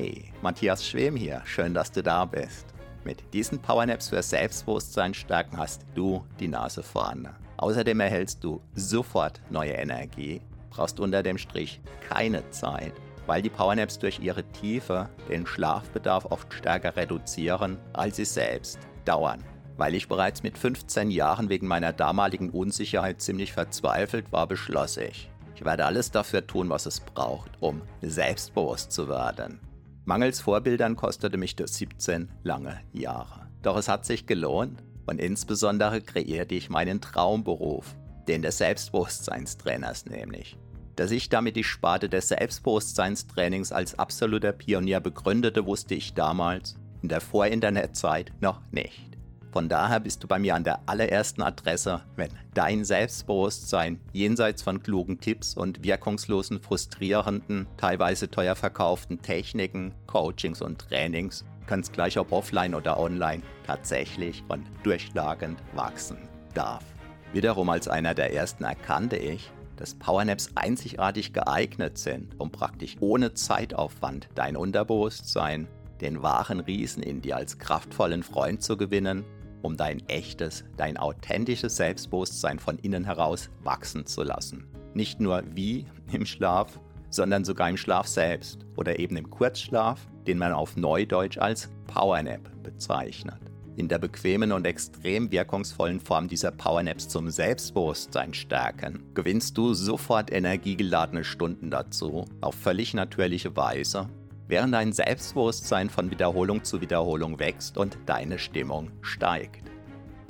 Hey, Matthias Schwem hier. Schön, dass du da bist. Mit diesen Powernaps für Selbstbewusstsein stärken hast du die Nase vorne. Außerdem erhältst du sofort neue Energie, brauchst unter dem Strich keine Zeit, weil die Powernaps durch ihre Tiefe den Schlafbedarf oft stärker reduzieren, als sie selbst dauern. Weil ich bereits mit 15 Jahren wegen meiner damaligen Unsicherheit ziemlich verzweifelt war, beschloss ich, ich werde alles dafür tun, was es braucht, um selbstbewusst zu werden. Mangels Vorbildern kostete mich das 17 lange Jahre. Doch es hat sich gelohnt und insbesondere kreierte ich meinen Traumberuf, den des Selbstbewusstseinstrainers nämlich. Dass ich damit die Sparte des Selbstbewusstseinstrainings als absoluter Pionier begründete, wusste ich damals, in der Vor-Internet-Zeit, noch nicht. Von daher bist du bei mir an der allerersten Adresse, wenn dein Selbstbewusstsein jenseits von klugen Tipps und wirkungslosen, frustrierenden, teilweise teuer verkauften Techniken, Coachings und Trainings, ganz gleich ob offline oder online, tatsächlich und durchschlagend wachsen darf. Wiederum als einer der ersten erkannte ich, dass Powernaps einzigartig geeignet sind, um praktisch ohne Zeitaufwand dein Unterbewusstsein, den wahren Riesen in dir als kraftvollen Freund zu gewinnen um dein echtes, dein authentisches Selbstbewusstsein von innen heraus wachsen zu lassen. Nicht nur wie im Schlaf, sondern sogar im Schlaf selbst oder eben im Kurzschlaf, den man auf Neudeutsch als Powernap bezeichnet. In der bequemen und extrem wirkungsvollen Form dieser Powernaps zum Selbstbewusstsein stärken, gewinnst du sofort energiegeladene Stunden dazu, auf völlig natürliche Weise während dein Selbstbewusstsein von Wiederholung zu Wiederholung wächst und deine Stimmung steigt.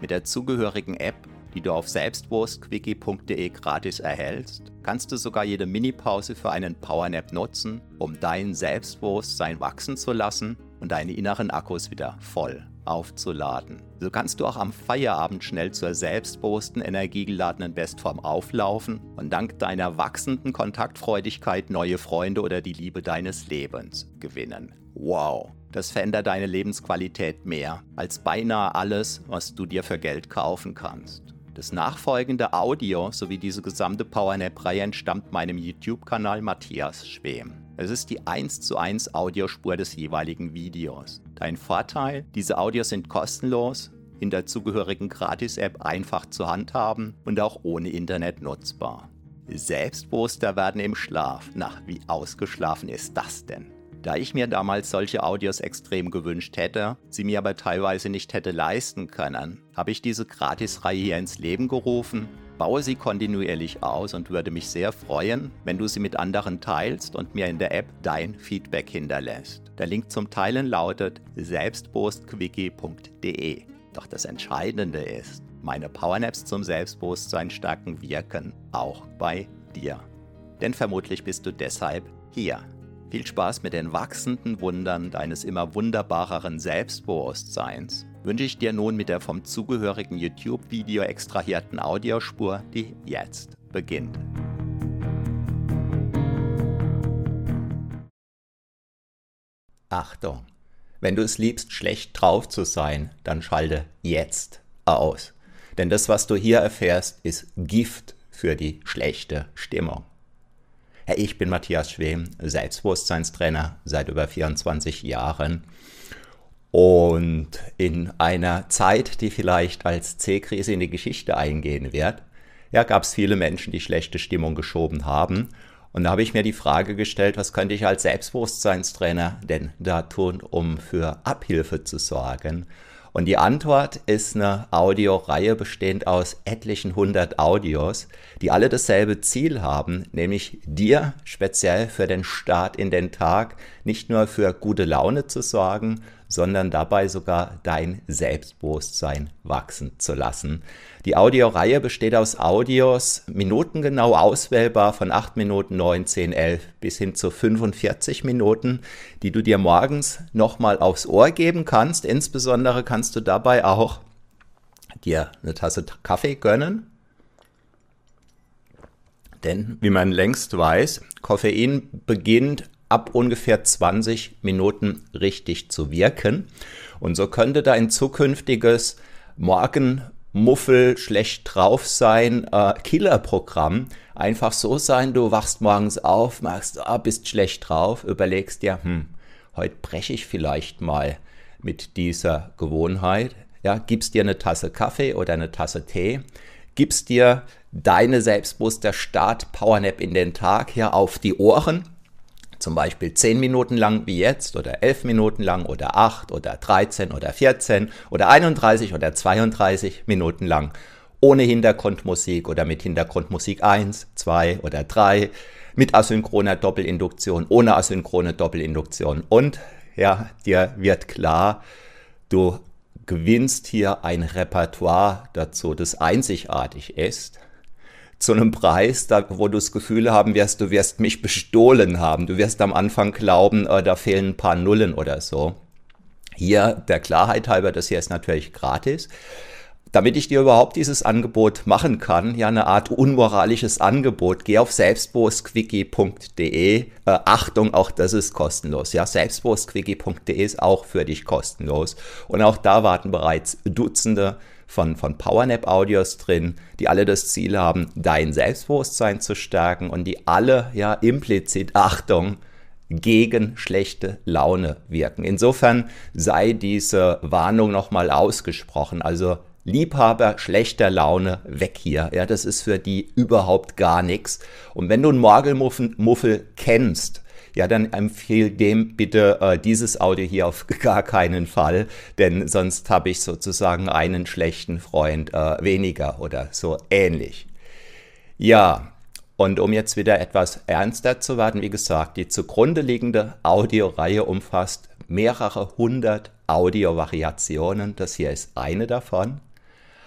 Mit der zugehörigen App, die du auf selbstbewusstquickie.de gratis erhältst, kannst du sogar jede Minipause für einen Powernap nutzen, um dein Selbstbewusstsein wachsen zu lassen und deine inneren Akkus wieder voll aufzuladen. So kannst du auch am Feierabend schnell zur selbstbewussten, energiegeladenen Bestform auflaufen und dank deiner wachsenden Kontaktfreudigkeit neue Freunde oder die Liebe deines Lebens gewinnen. Wow, das verändert deine Lebensqualität mehr als beinahe alles, was du dir für Geld kaufen kannst. Das nachfolgende Audio sowie diese gesamte PowerNap-Reihe entstammt meinem YouTube-Kanal Matthias Schwem. Es ist die 1 zu 1 Audiospur des jeweiligen Videos. Dein Vorteil, diese Audios sind kostenlos, in der zugehörigen Gratis-App einfach zu handhaben und auch ohne Internet nutzbar. Selbstbewusster werden im Schlaf. Na, wie ausgeschlafen ist das denn? Da ich mir damals solche Audios extrem gewünscht hätte, sie mir aber teilweise nicht hätte leisten können, habe ich diese Gratisreihe hier ins Leben gerufen baue sie kontinuierlich aus und würde mich sehr freuen, wenn du sie mit anderen teilst und mir in der App dein Feedback hinterlässt. Der Link zum Teilen lautet selbstbewusstquickie.de. Doch das Entscheidende ist, meine Powernaps zum Selbstbewusstsein stärken wirken auch bei dir. Denn vermutlich bist du deshalb hier. Viel Spaß mit den wachsenden Wundern deines immer wunderbareren Selbstbewusstseins wünsche ich dir nun mit der vom zugehörigen YouTube-Video extrahierten Audiospur, die jetzt beginnt. Achtung! Wenn du es liebst, schlecht drauf zu sein, dann schalte jetzt aus. Denn das, was du hier erfährst, ist Gift für die schlechte Stimmung. Ich bin Matthias Schwem, Selbstbewusstseinstrainer seit über 24 Jahren und in einer Zeit, die vielleicht als C-Krise in die Geschichte eingehen wird, ja, gab es viele Menschen, die schlechte Stimmung geschoben haben. Und da habe ich mir die Frage gestellt, was könnte ich als Selbstbewusstseinstrainer denn da tun, um für Abhilfe zu sorgen? Und die Antwort ist eine Audioreihe bestehend aus etlichen hundert Audios, die alle dasselbe Ziel haben, nämlich dir speziell für den Start in den Tag nicht nur für gute Laune zu sorgen, sondern dabei sogar dein Selbstbewusstsein wachsen zu lassen. Die Audioreihe besteht aus Audios, minutengenau auswählbar von 8 Minuten, 9, 10, 11 bis hin zu 45 Minuten, die du dir morgens nochmal aufs Ohr geben kannst. Insbesondere kannst du dabei auch dir eine Tasse Kaffee gönnen. Denn, wie man längst weiß, Koffein beginnt ab ungefähr 20 Minuten richtig zu wirken. Und so könnte dein zukünftiges Morgenmuffel schlecht drauf sein, äh, Killerprogramm einfach so sein, du wachst morgens auf, machst, ah, bist schlecht drauf, überlegst dir, hm, heute breche ich vielleicht mal mit dieser Gewohnheit. Ja, gibst dir eine Tasse Kaffee oder eine Tasse Tee, gibst dir deine selbstbewusster Start Powernap in den Tag hier auf die Ohren. Zum Beispiel 10 Minuten lang wie jetzt oder 11 Minuten lang oder 8 oder 13 oder 14 oder 31 oder 32 Minuten lang ohne Hintergrundmusik oder mit Hintergrundmusik 1, 2 oder 3, mit asynchroner Doppelinduktion, ohne asynchrone Doppelinduktion. Und ja, dir wird klar, du gewinnst hier ein Repertoire dazu, das einzigartig ist, zu einem Preis, da, wo du das Gefühl haben wirst, du wirst mich bestohlen haben. Du wirst am Anfang glauben, äh, da fehlen ein paar Nullen oder so. Hier, der Klarheit halber, das hier ist natürlich gratis damit ich dir überhaupt dieses Angebot machen kann, ja eine Art unmoralisches Angebot, geh auf selbstbewusstquickie.de. Äh, Achtung, auch das ist kostenlos. Ja, selbstbewusstquickie.de ist auch für dich kostenlos. Und auch da warten bereits Dutzende von, von Powernap-Audios drin, die alle das Ziel haben, dein Selbstbewusstsein zu stärken und die alle ja implizit, Achtung, gegen schlechte Laune wirken. Insofern sei diese Warnung nochmal ausgesprochen. Also Liebhaber schlechter Laune weg hier. Ja, das ist für die überhaupt gar nichts. Und wenn du einen Morgelmuffel kennst, ja, dann empfehle dem bitte äh, dieses Audio hier auf gar keinen Fall, denn sonst habe ich sozusagen einen schlechten Freund äh, weniger oder so ähnlich. Ja, und um jetzt wieder etwas ernster zu werden, wie gesagt, die zugrunde liegende Audioreihe umfasst mehrere hundert Audiovariationen. Das hier ist eine davon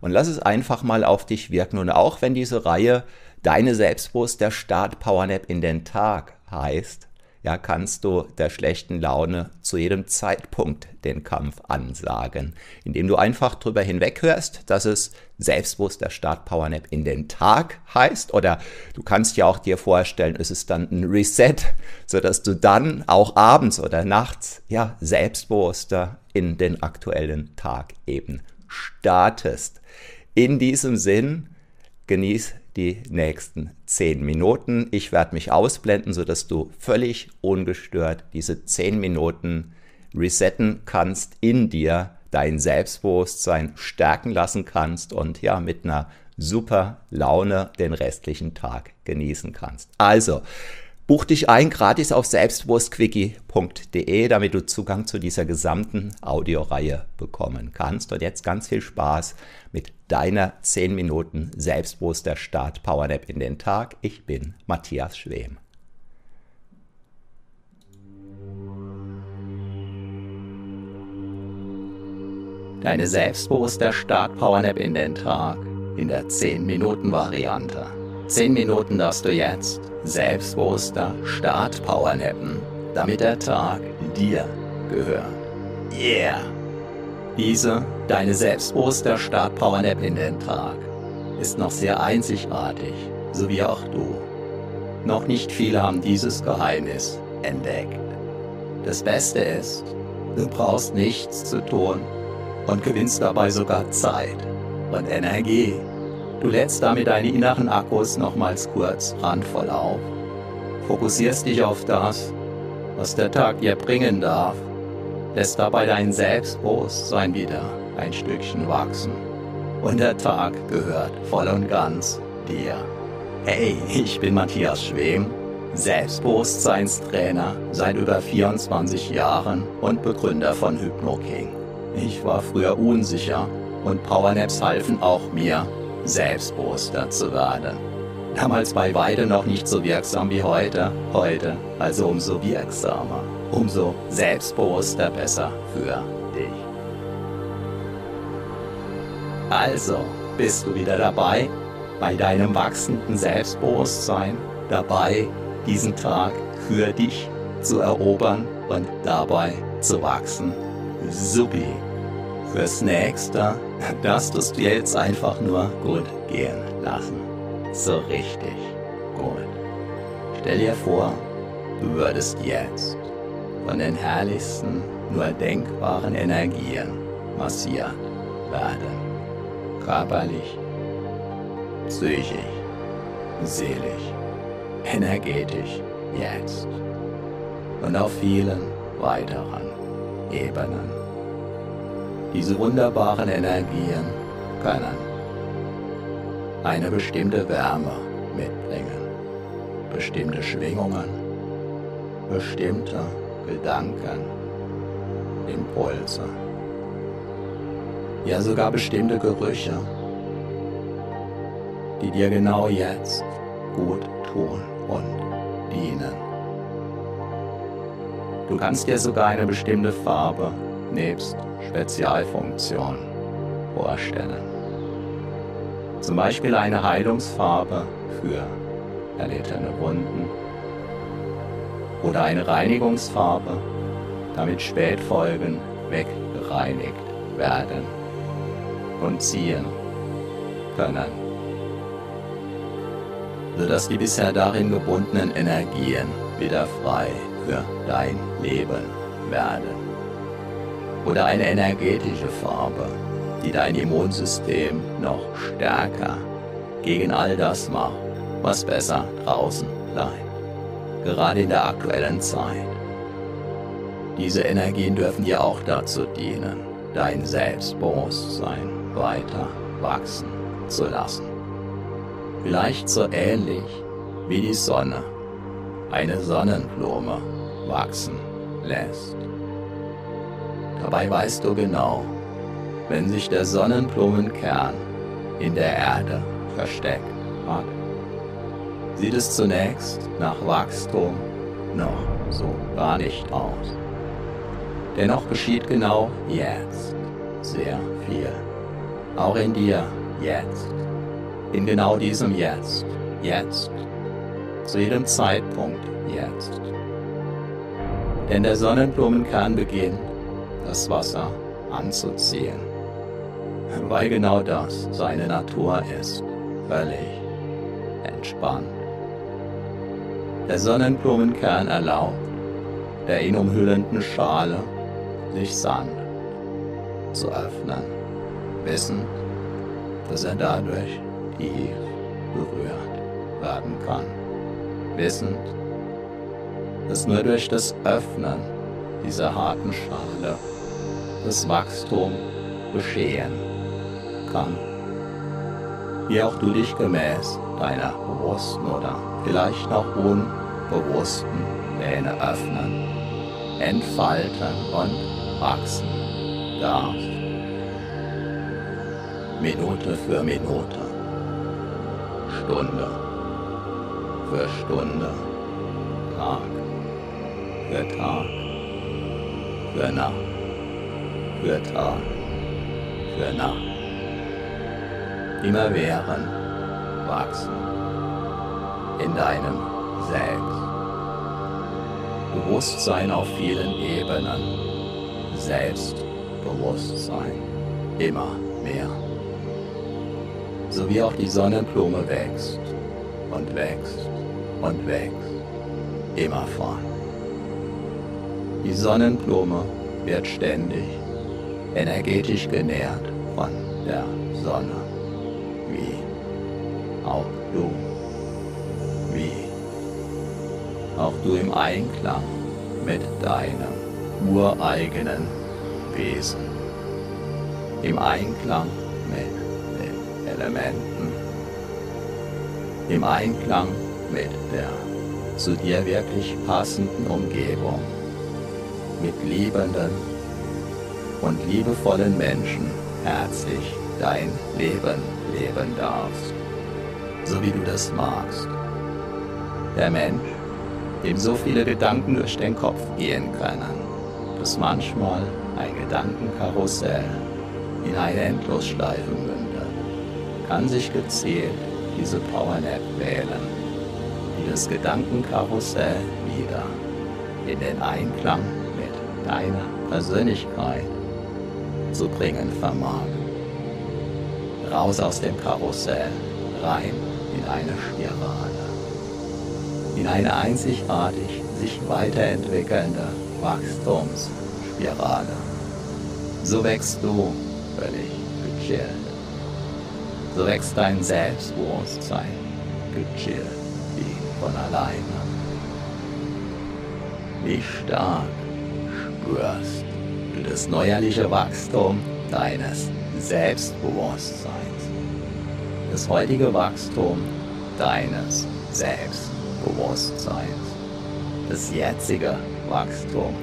und lass es einfach mal auf dich wirken. Und auch wenn diese Reihe Deine Selbstbewusst der Start Powernap in den Tag heißt, ja, kannst du der schlechten Laune zu jedem Zeitpunkt den Kampf ansagen, indem du einfach drüber hinweghörst, dass es selbstbewusst der Start Powernap in den Tag heißt oder du kannst ja auch dir vorstellen, es ist dann ein Reset, sodass du dann auch abends oder nachts ja selbstbewusster in den aktuellen Tag eben startest. In diesem Sinn, genieß die nächsten 10 Minuten. Ich werde mich ausblenden, sodass du völlig ungestört diese 10 Minuten resetten kannst in dir, dein Selbstbewusstsein stärken lassen kannst und ja, mit einer super Laune den restlichen Tag genießen kannst. Also, Buch dich ein gratis auf selbstbewusstquickie.de, damit du Zugang zu dieser gesamten Audioreihe bekommen kannst. Und jetzt ganz viel Spaß mit deiner 10 Minuten selbstbewusster Start Powernap in den Tag. Ich bin Matthias Schwem. Deine selbstbewusster Start Powernap in den Tag in der 10 Minuten Variante. 10 Minuten darfst du jetzt selbstbewusster Start Powernappen, damit der Tag dir gehört. Yeah! Diese, deine selbstbewusster Start Powernap in den Tag, ist noch sehr einzigartig, so wie auch du. Noch nicht viele haben dieses Geheimnis entdeckt. Das Beste ist, du brauchst nichts zu tun und gewinnst dabei sogar Zeit und Energie Du lädst damit deine inneren Akkus nochmals kurz randvoll auf. Fokussierst dich auf das, was der Tag dir bringen darf. Lässt dabei dein Selbstbewusstsein wieder ein Stückchen wachsen. Und der Tag gehört voll und ganz dir. Hey, ich bin Matthias Schwem, Selbstbewusstseinstrainer seit über 24 Jahren und Begründer von HypnoKing. Ich war früher unsicher und Powernaps halfen auch mir, selbstbewusster zu werden. Damals bei beide noch nicht so wirksam wie heute, heute also umso wirksamer, umso selbstbewusster besser für dich. Also, bist du wieder dabei, bei deinem wachsenden Selbstbewusstsein, dabei, diesen Tag für dich zu erobern und dabei zu wachsen. Supi! Fürs nächste darfst du es dir jetzt einfach nur gut gehen lassen. So richtig gut. Stell dir vor, du würdest jetzt von den herrlichsten, nur denkbaren Energien massiert werden. Körperlich, psychisch, seelisch, energetisch, jetzt. Und auf vielen weiteren Ebenen. Diese wunderbaren Energien können eine bestimmte Wärme mitbringen, bestimmte Schwingungen, bestimmte Gedanken, Impulse, ja sogar bestimmte Gerüche, die dir genau jetzt gut tun und dienen. Du kannst dir sogar eine bestimmte Farbe nebst Spezialfunktion vorstellen. Zum Beispiel eine Heilungsfarbe für erlittene Wunden oder eine Reinigungsfarbe, damit Spätfolgen weggereinigt werden und ziehen können, sodass die bisher darin gebundenen Energien wieder frei für dein Leben werden. Oder eine energetische Farbe, die dein Immunsystem noch stärker gegen all das macht, was besser draußen bleibt. Gerade in der aktuellen Zeit. Diese Energien dürfen dir auch dazu dienen, dein Selbstbewusstsein weiter wachsen zu lassen. Vielleicht so ähnlich wie die Sonne eine Sonnenblume wachsen lässt. Dabei weißt du genau, wenn sich der Sonnenblumenkern in der Erde versteckt hat, sieht es zunächst nach Wachstum noch so gar nicht aus. Dennoch geschieht genau jetzt sehr viel. Auch in dir jetzt. In genau diesem Jetzt. Jetzt. Zu jedem Zeitpunkt jetzt. Denn der Sonnenblumenkern beginnt, das Wasser anzuziehen. Weil genau das seine Natur ist. Völlig entspannt. Der Sonnenblumenkern erlaubt der ihn umhüllenden Schale sich sanft zu öffnen, wissend, dass er dadurch tief berührt werden kann, wissend, dass nur durch das Öffnen dieser harten Schale das Wachstum geschehen kann. Wie auch du dich gemäß deiner bewussten oder vielleicht auch unbewussten Pläne öffnen, entfalten und wachsen darfst. Minute für Minute, Stunde für Stunde, Tag für Tag, für Nacht, für Tag, für Nacht. Immer während wachsen in deinem Selbst. Bewusstsein auf vielen Ebenen, Selbstbewusstsein, immer mehr. So wie auch die Sonnenblume wächst und wächst und wächst, immer fort. Die Sonnenblume wird ständig energetisch genährt von der Sonne, wie auch du, wie auch du im Einklang mit deinem ureigenen Wesen, im Einklang mit den Elementen, im Einklang mit der zu dir wirklich passenden Umgebung, mit liebenden und liebevollen Menschen herzlich dein Leben leben darfst, so wie du das magst. Der Mensch, dem so viele Gedanken durch den Kopf gehen können, dass manchmal ein Gedankenkarussell in eine Endlosschleife mündet, kann sich gezielt diese Powernap wählen, die das Gedankenkarussell wieder in den Einklang mit deiner Persönlichkeit zu bringen vermag. Raus aus dem Karussell, rein in eine Spirale, in eine einzigartig sich weiterentwickelnde Wachstumsspirale. So wächst du völlig gechillt. So wächst dein Selbstbewusstsein gechillt wie von alleine. Wie stark spürst das neuerliche Wachstum deines Selbstbewusstseins. Das heutige Wachstum deines Selbstbewusstseins. Das jetzige Wachstum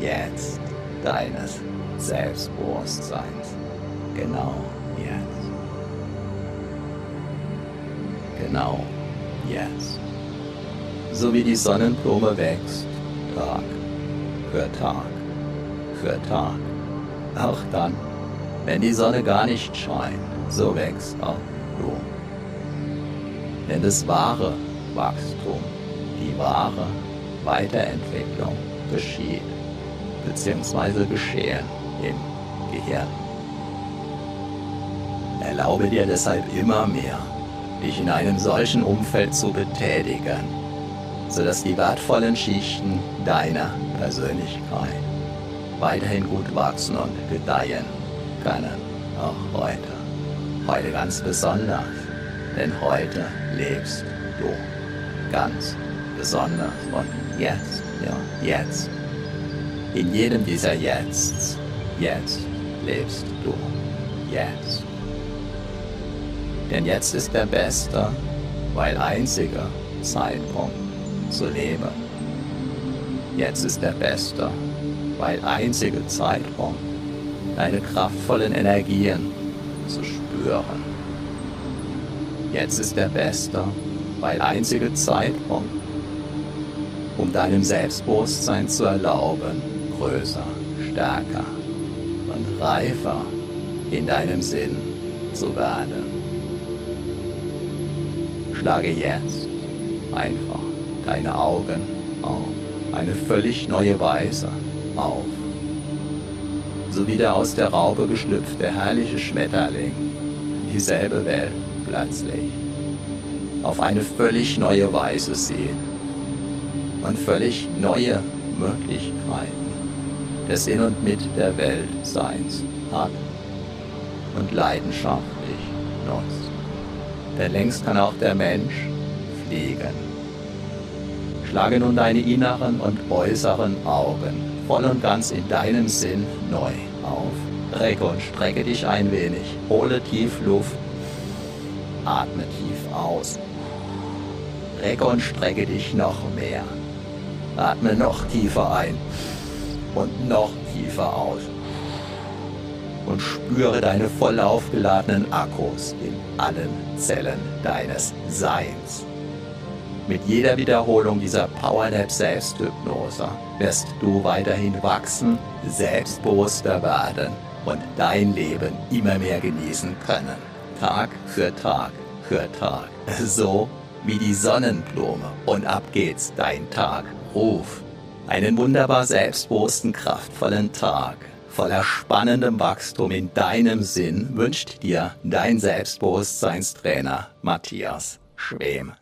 jetzt deines Selbstbewusstseins. Genau jetzt. Genau jetzt. So wie die Sonnenblume wächst, Tag für Tag für Tag. Auch dann, wenn die Sonne gar nicht scheint, so wächst auch du. Denn das wahre Wachstum, die wahre Weiterentwicklung geschieht, beziehungsweise geschehen im Gehirn. Erlaube dir deshalb immer mehr, dich in einem solchen Umfeld zu betätigen, sodass die wertvollen Schichten deiner Persönlichkeit weiterhin gut wachsen und gedeihen können, auch heute. Heute ganz besonders, denn heute lebst du ganz besonders und jetzt, ja, jetzt. In jedem dieser Jetzts, jetzt lebst du, jetzt. Denn jetzt ist der beste, weil einzige Zeitpunkt zu leben. Jetzt ist der beste, weil einzige Zeitpunkt, deine kraftvollen Energien zu spüren. Jetzt ist der beste, weil einzige Zeitpunkt, um deinem Selbstbewusstsein zu erlauben, größer, stärker und reifer in deinem Sinn zu werden. Schlage jetzt einfach deine Augen auf eine völlig neue Weise auf. So wie der aus der Raube geschlüpfte herrliche Schmetterling dieselbe Welt plötzlich auf eine völlig neue Weise sehen und völlig neue Möglichkeiten des In und Mit der Welt Seins hat und leidenschaftlich nutzt. Denn längst kann auch der Mensch fliegen. Schlage nun deine inneren und äußeren Augen voll und ganz in deinem Sinn neu auf. Recke und strecke dich ein wenig. Hole tief Luft. Atme tief aus. Recke und strecke dich noch mehr. Atme noch tiefer ein und noch tiefer aus. Und spüre deine voll aufgeladenen Akkus in allen Zellen deines Seins. Mit jeder Wiederholung dieser Powernap Selbsthypnose wirst du weiterhin wachsen, selbstbewusster werden und dein Leben immer mehr genießen können. Tag für Tag für Tag. So wie die Sonnenblume. Und ab geht's, dein Tag. Ruf. Einen wunderbar selbstbewussten, kraftvollen Tag. Voller spannendem Wachstum in deinem Sinn wünscht dir dein Selbstbewusstseinstrainer Matthias Schwem.